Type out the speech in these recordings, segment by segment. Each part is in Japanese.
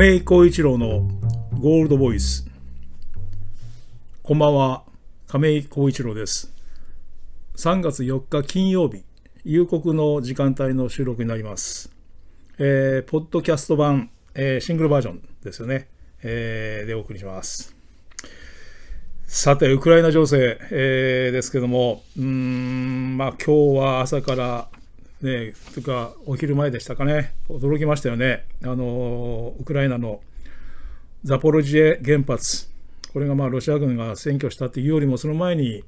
亀井浩一郎のゴールドボイス。こんばんは。亀井浩一郎です。3月4日金曜日。夕刻の時間帯の収録になります。えー、ポッドキャスト版、えー、シングルバージョンですよね、えー、でお送りします。さて、ウクライナ情勢、えー、ですけども、うん、まあ今日は朝からね、とか、お昼前でしたかね、驚きましたよね。あの、ウクライナのザポロジエ原発、これがまあロシア軍が占拠したというよりも、その前に、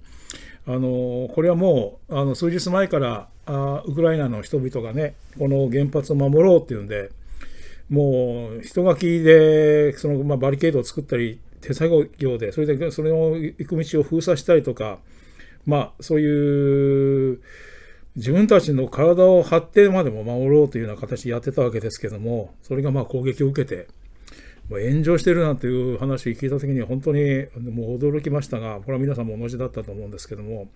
あのこれはもうあの数日前からあウクライナの人々がね、この原発を守ろうっていうんで、もう人書きでその、まあ、バリケードを作ったり、手作業で、それでそれを行く道を封鎖したりとか、まあ、そういう自分たちの体を張ってまでも守ろうというような形でやってたわけですけども、それがまあ攻撃を受けて、もう炎上してるなんていう話を聞いたときに本当にもう驚きましたが、これは皆さんも同じだったと思うんですけども、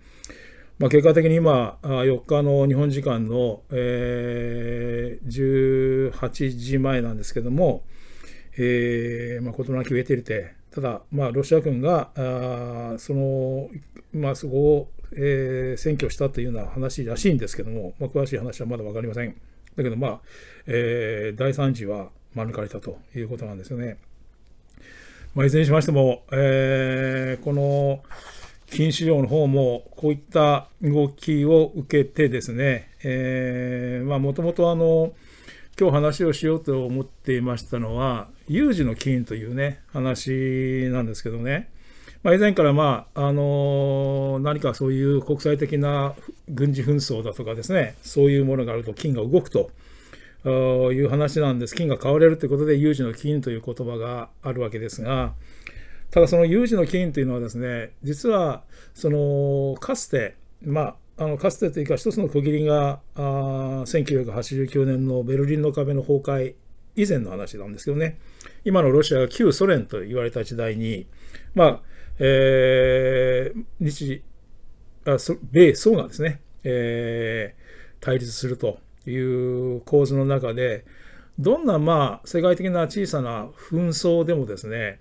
まあ、結果的に今、4日の日本時間の、えー、18時前なんですけども、えーまあ、事なきを得ていて、ただ、まあ、ロシア軍があその、まあ、そこをえー、占拠したというような話らしいんですけども、まあ、詳しい話はまだ分かりません。だけど、まあ、えー、第3次は免れたということなんですよね。まあ、いずれにしましても、えー、この金市場の方もこういった動きを受けてですね、もともとあの、今日話をしようと思っていましたのは、有事の金というね、話なんですけどね、まあ、以前から、まああの何かそういう国際的な軍事紛争だとかですね、そういうものがあると金が動くという話なんです。金が買われるということで、有事の金という言葉があるわけですが、ただその有事の金というのはですね、実はそのかつて、まあ、あのかつてというか一つの区切りがあ1989年のベルリンの壁の崩壊以前の話なんですけどね今のロシアが旧ソ連と言われた時代にまあえー、日あ米ソがですね、えー、対立するという構図の中でどんなまあ世界的な小さな紛争でもですね、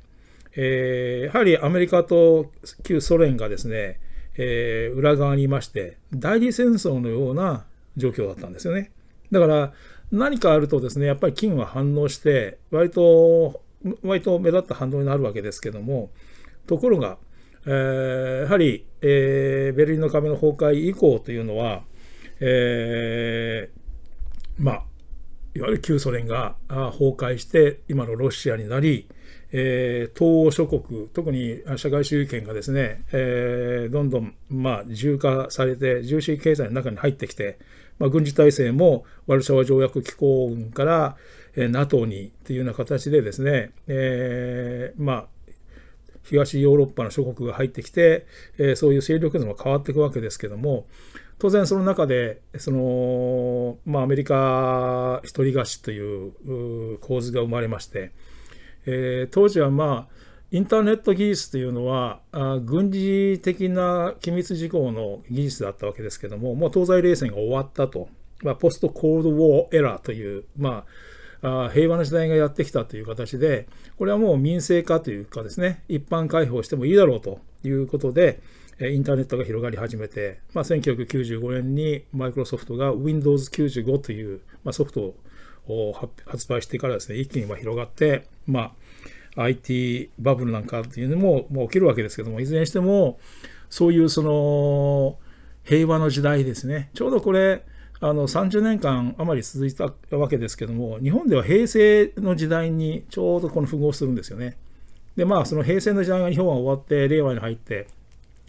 えー、やはりアメリカと旧ソ連がですね、えー、裏側にいまして代理戦争のような状況だったんですよね。だから何かあるとですねやっぱり金は反応して割と割と目立った反応になるわけですけどもところが、えー、やはり、えー、ベルリンの壁の崩壊以降というのは、えー、まあ、いわゆる旧ソ連が崩壊して今のロシアになり、えー、東欧諸国特に社会主義圏がですね、えー、どんどん、まあ、自由化されて自由主義経済の中に入ってきて、まあ、軍事体制もワルシャワ条約機構軍から、えー、NATO にというような形でですね、えー、まあ東ヨーロッパの諸国が入ってきて、え、そういう勢力図も変わっていくわけですけども当然その中でその、まあ、アメリカ一人貸しという構図が生まれまして、え、当時はまあインターネット技術というのはあ軍事的な機密事項の技術だったわけですけどももう東西冷戦が終わったと、まあ、ポストコールドウォーエラーという、まあ、平和な時代がやってきたという形で、これはもう民生化というかですね、一般開放してもいいだろうということで、インターネットが広がり始めて、まあ、1995年にマイクロソフトが Windows95 という、まあ、ソフトを発売してからですね、一気にま広がって、まあ、IT バブルなんかっていうのももう起きるわけですけども、いずれにしても、そういうその平和の時代ですね、ちょうどこれ、あの30年間余り続いたわけですけども、日本では平成の時代にちょうどこの符合するんですよね。で、まあ、その平成の時代が日本は終わって、令和に入って、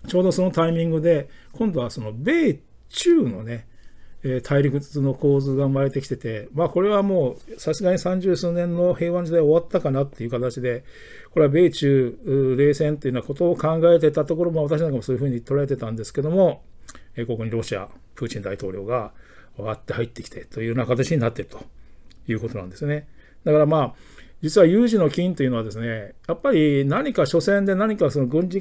ちょうどそのタイミングで、今度はその米中のね、大陸の構図が生まれてきてて、まあ、これはもうさすがに三十数年の平和の時代終わったかなっていう形で、これは米中冷戦っていうようなことを考えてたところも、私なんかもそういうふうに捉えてたんですけども、ここにロシア、プーチン大統領がわって入ってきてというような形になっているということなんですね。だからまあ実は有事の金というのはですねやっぱり何か初戦で何かその軍事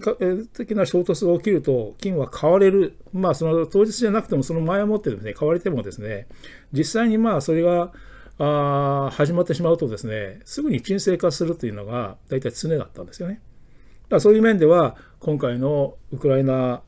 的な衝突が起きると金は買われるまあその当日じゃなくてもその前をもってですね買われてもですね実際にまあそれがあ始まってしまうとですね、すぐに沈静化するというのが大体常だったんですよね。だからそういう面では、今回のウクライナ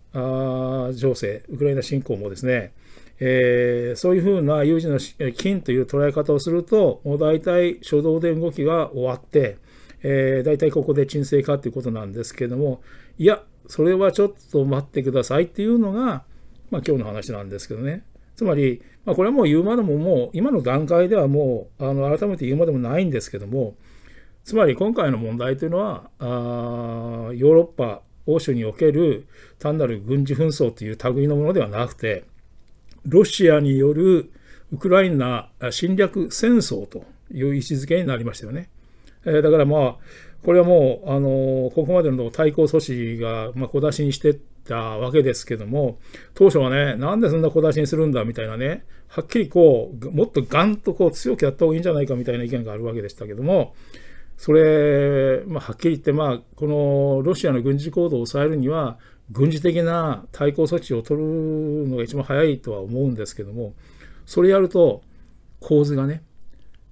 情勢、ウクライナ侵攻もですね、えー、そういうふうな有事の金という捉え方をすると、もう大体初動で動きが終わって、えー、大体ここで沈静化ということなんですけども、いや、それはちょっと待ってくださいっていうのが、まあ、今日の話なんですけどね。つまり、まあ、これはもう言うまでももう、今の段階ではもう、あの改めて言うまでもないんですけども、つまり今回の問題というのは、あヨーロッパ、欧州における単なる軍事紛争という類のものではなくて、ロシアによるウクライナ侵略戦争という位置づけになりましたよね。えー、だからまあ、これはもう、あのここまでの対抗措置が、ま、小出しにしてたわけですけども、当初はね、なんでそんな小出しにするんだみたいなね、はっきりこう、もっとガンとこう強くやった方がいいんじゃないかみたいな意見があるわけでしたけども、それ、まあ、はっきり言って、まあ、このロシアの軍事行動を抑えるには、軍事的な対抗措置を取るのが一番早いとは思うんですけども、それやると、構図がね、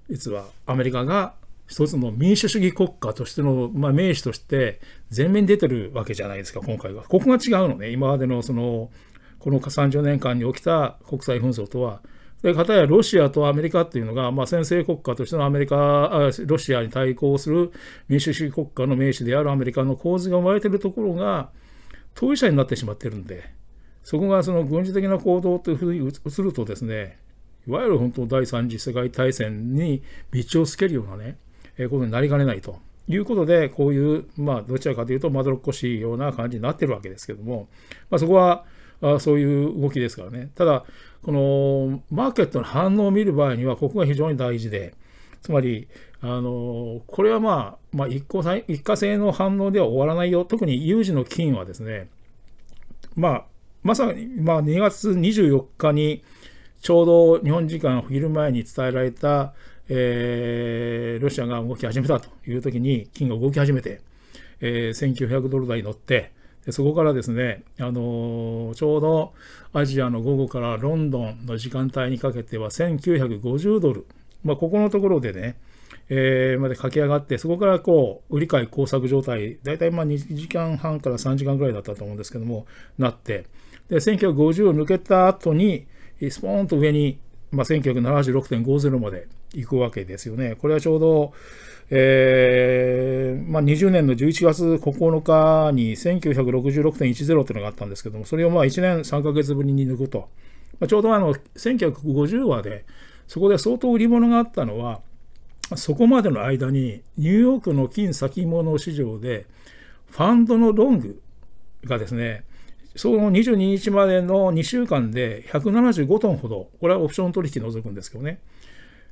実はアメリカが一つの民主主義国家としての、まあ、名手として前面に出てるわけじゃないですか、今回は。ここが違うのね、今までのその、この30年間に起きた国際紛争とは。で、かたやロシアとアメリカっていうのが、まあ、先制国家としてのアメリカ、ロシアに対抗する民主主義国家の名手であるアメリカの構図が生まれてるところが、当事者になってしまってるんで、そこがその軍事的な行動というふうに移るとですね、いわゆる本当第三次世界大戦に道をつけるようなね、えことになりかねないということで、こういう、まあ、どちらかというとまどろっこしいような感じになってるわけですけども、まあ、そこはあそういう動きですからね。ただ、このマーケットの反応を見る場合には、ここが非常に大事で、つまり、あのこれはまあ、まあ一個一過性の反応では終わらないよ。特に有事の金はですね、まあ、まさに、まあ、2月24日にちょうど日本時間昼前に伝えられた、えー、ロシアが動き始めたという時に金が動き始めて、えー、1900ドル台に乗ってでそこからですね、あのー、ちょうどアジアの午後からロンドンの時間帯にかけては1950ドル、まあ、ここのところでね、えー、まで駆け上がって、そこからこう、売り買い工作状態、大体まあ2時間半から3時間ぐらいだったと思うんですけども、なって、で、1950を抜けた後に、スポーンと上に、まあ、1976.50まで行くわけですよね。これはちょうど、えーまあ、20年の11月9日に1966.10というのがあったんですけども、それをまあ1年3ヶ月ぶりに抜くと。まあ、ちょうどあの1950話で、そこで相当売り物があったのは、そこまでの間にニューヨークの金先物市場でファンドのロングがですね、その22日までの2週間で175トンほど、これはオプション取引除くんですけどね、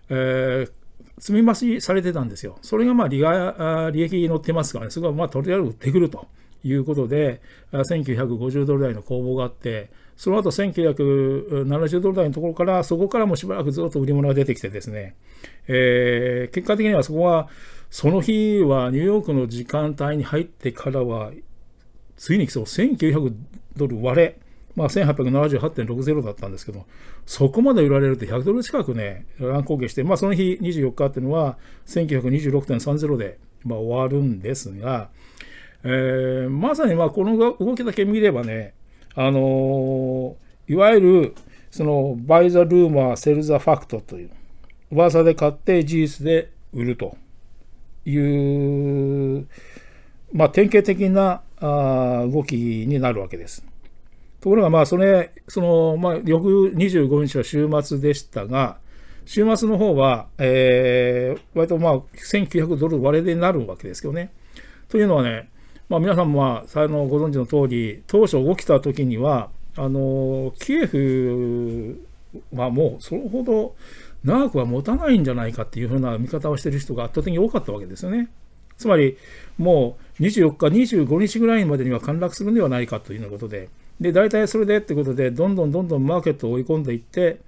えー、積み増しされてたんですよ。それがまあ利利益に乗ってますからね、そこはまあとりあえず売ってくると。いうことで、1950ドル台の攻防があって、その後1970ドル台のところから、そこからもしばらくずっと売り物が出てきてですね、えー、結果的にはそこは、その日はニューヨークの時間帯に入ってからは、ついにそう1900ドル割れ、まあ、1878.60だったんですけど、そこまで売られると100ドル近くね、乱高下して、まあ、その日24日っていうのは1926.30で、まあ、終わるんですが、えー、まさにまあこの動きだけ見ればね、あのいわゆるそのバイザルーマーセルザファクトという噂で買って事実で売るという、まあ、典型的なあ動きになるわけです。ところがまあそれその、まあ、翌25日は週末でしたが週末の方は、えー、割とまあ1900ドル割れでなるわけですけどね。というのはねまあ、皆さんも、まあ、あのご存知の通り、当初起きた時には、あのキエフはもうそれほど長くは持たないんじゃないかっていうふうな見方をしている人が圧倒的に多かったわけですよね。つまり、もう24日、25日ぐらいまでには陥落するんではないかというようなことで、で、大体それでってことで、どんどんどんどんマーケットを追い込んでいって、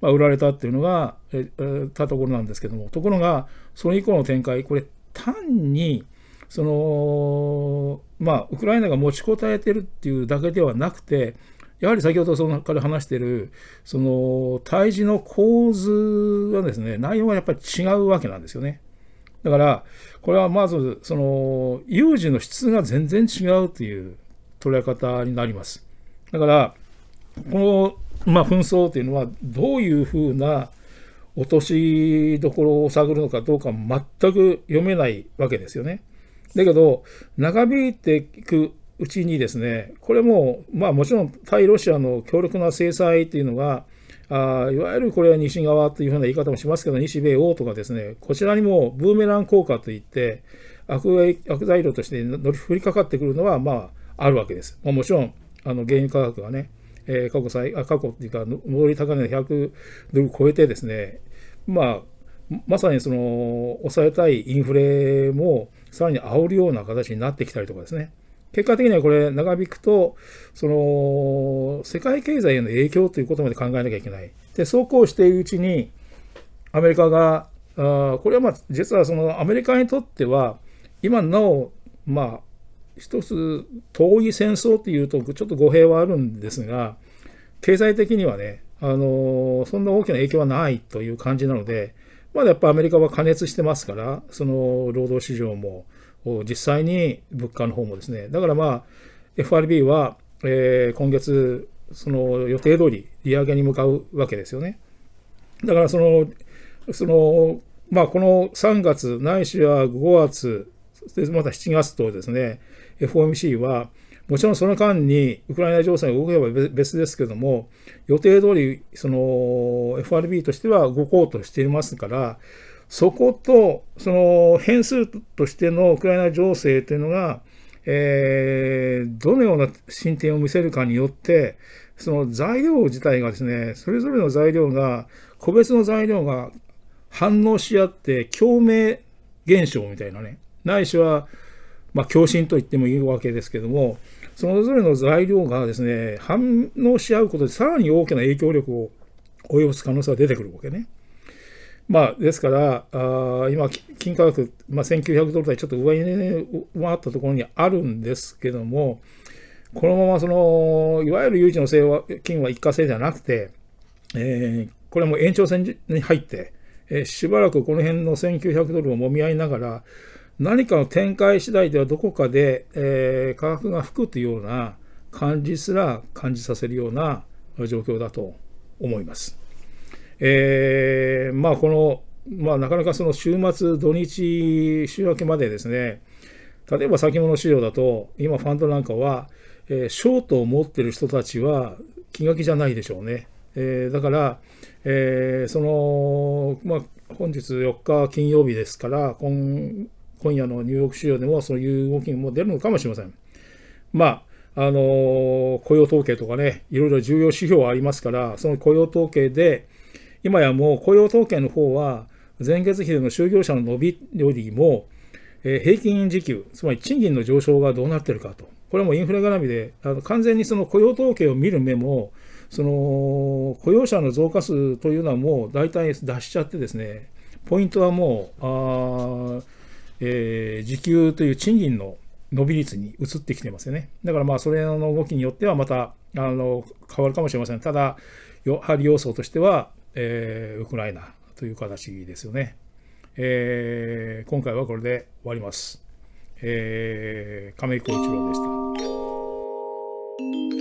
まあ、売られたっていうのが、えたところなんですけども、ところが、それ以降の展開、これ、単に、そのまあ、ウクライナが持ちこたえてるっていうだけではなくて、やはり先ほどそのから話しているその対峙の構図はですね内容がやっぱり違うわけなんですよね。だからこれはまずその有事の質が全然違うという捉え方になります。だからこの、まあ、紛争というのはどういうふうな落としどころを探るのかどうか全く読めないわけですよね。だけど長引いていくうちにですねこれもまあもちろん対ロシアの強力な制裁というのがあいわゆるこれは西側というふうな言い方もしますけど日米欧とかですねこちらにもブーメラン効果といって悪材料として乗り降りかかってくるのはまああるわけです。まあ、もちろんあの原油価格がね、えー、過去最過去っていうか上り高値100ドル超えてですねまあまさにその抑えたいインフレもさらに煽るような形になってきたりとかですね結果的にはこれ長引くとその世界経済への影響ということまで考えなきゃいけない。でそうこうしているうちにアメリカがあこれはまあ実はそのアメリカにとっては今なおまあ一つ遠い戦争というとちょっと語弊はあるんですが経済的にはねあのそんな大きな影響はないという感じなのでまだやっぱアメリカは加熱してますからその労働市場も実際に物価の方もですね。だからまあ FRB は、えー、今月その予定通り利上げに向かうわけですよね。だからそのそのまあこの3月ないしは5月また7月とですね FOMC はもちろんその間にウクライナ情勢が動けば別ですけども予定通りその FRB としては動こうとしていますからそことその変数としてのウクライナ情勢というのが、えー、どのような進展を見せるかによってその材料自体がですねそれぞれの材料が個別の材料が反応し合って共鳴現象みたいなねないしはまあ、共振と言ってもいいわけですけども、それぞれの材料がですね、反応し合うことでさらに大きな影響力を及ぼす可能性が出てくるわけね。まあ、ですから、あ今、金価格、まあ、1900ドル台ちょっと上に、ね、回ったところにあるんですけども、このままその、いわゆる有事の金は一過性じゃなくて、えー、これも延長線に入って、えー、しばらくこの辺の1900ドルをもみ合いながら、何かの展開次第ではどこかで、えー、価格が吹くというような感じすら感じさせるような状況だと思います。えー、まあこの、まあ、なかなかその週末土日週明けまでですね例えば先物市場だと今ファンドなんかは、えー、ショートを持ってる人たちは気が気じゃないでしょうね。えー、だから、えー、その、まあ、本日4日金曜日ですから今今夜のニューヨーク市場でもそういう動きも出るのかもしれません。まあ、あの雇用統計とかね、いろいろ重要指標はありますから、その雇用統計で、今やもう雇用統計の方は、前月比での就業者の伸びよりも、えー、平均時給、つまり賃金の上昇がどうなってるかと。これはもうインフレ絡みで、あの完全にその雇用統計を見る目も、その雇用者の増加数というのはもう大体出しちゃってですね、ポイントはもう、あえー、時給という賃金の伸び率に移ってきてますよね。だからまあそれの動きによってはまたあの変わるかもしれません。ただ、やはり要素としては、えー、ウクライナという形ですよね。えー、今回はこれで終わります。えー、亀井幸一郎でした。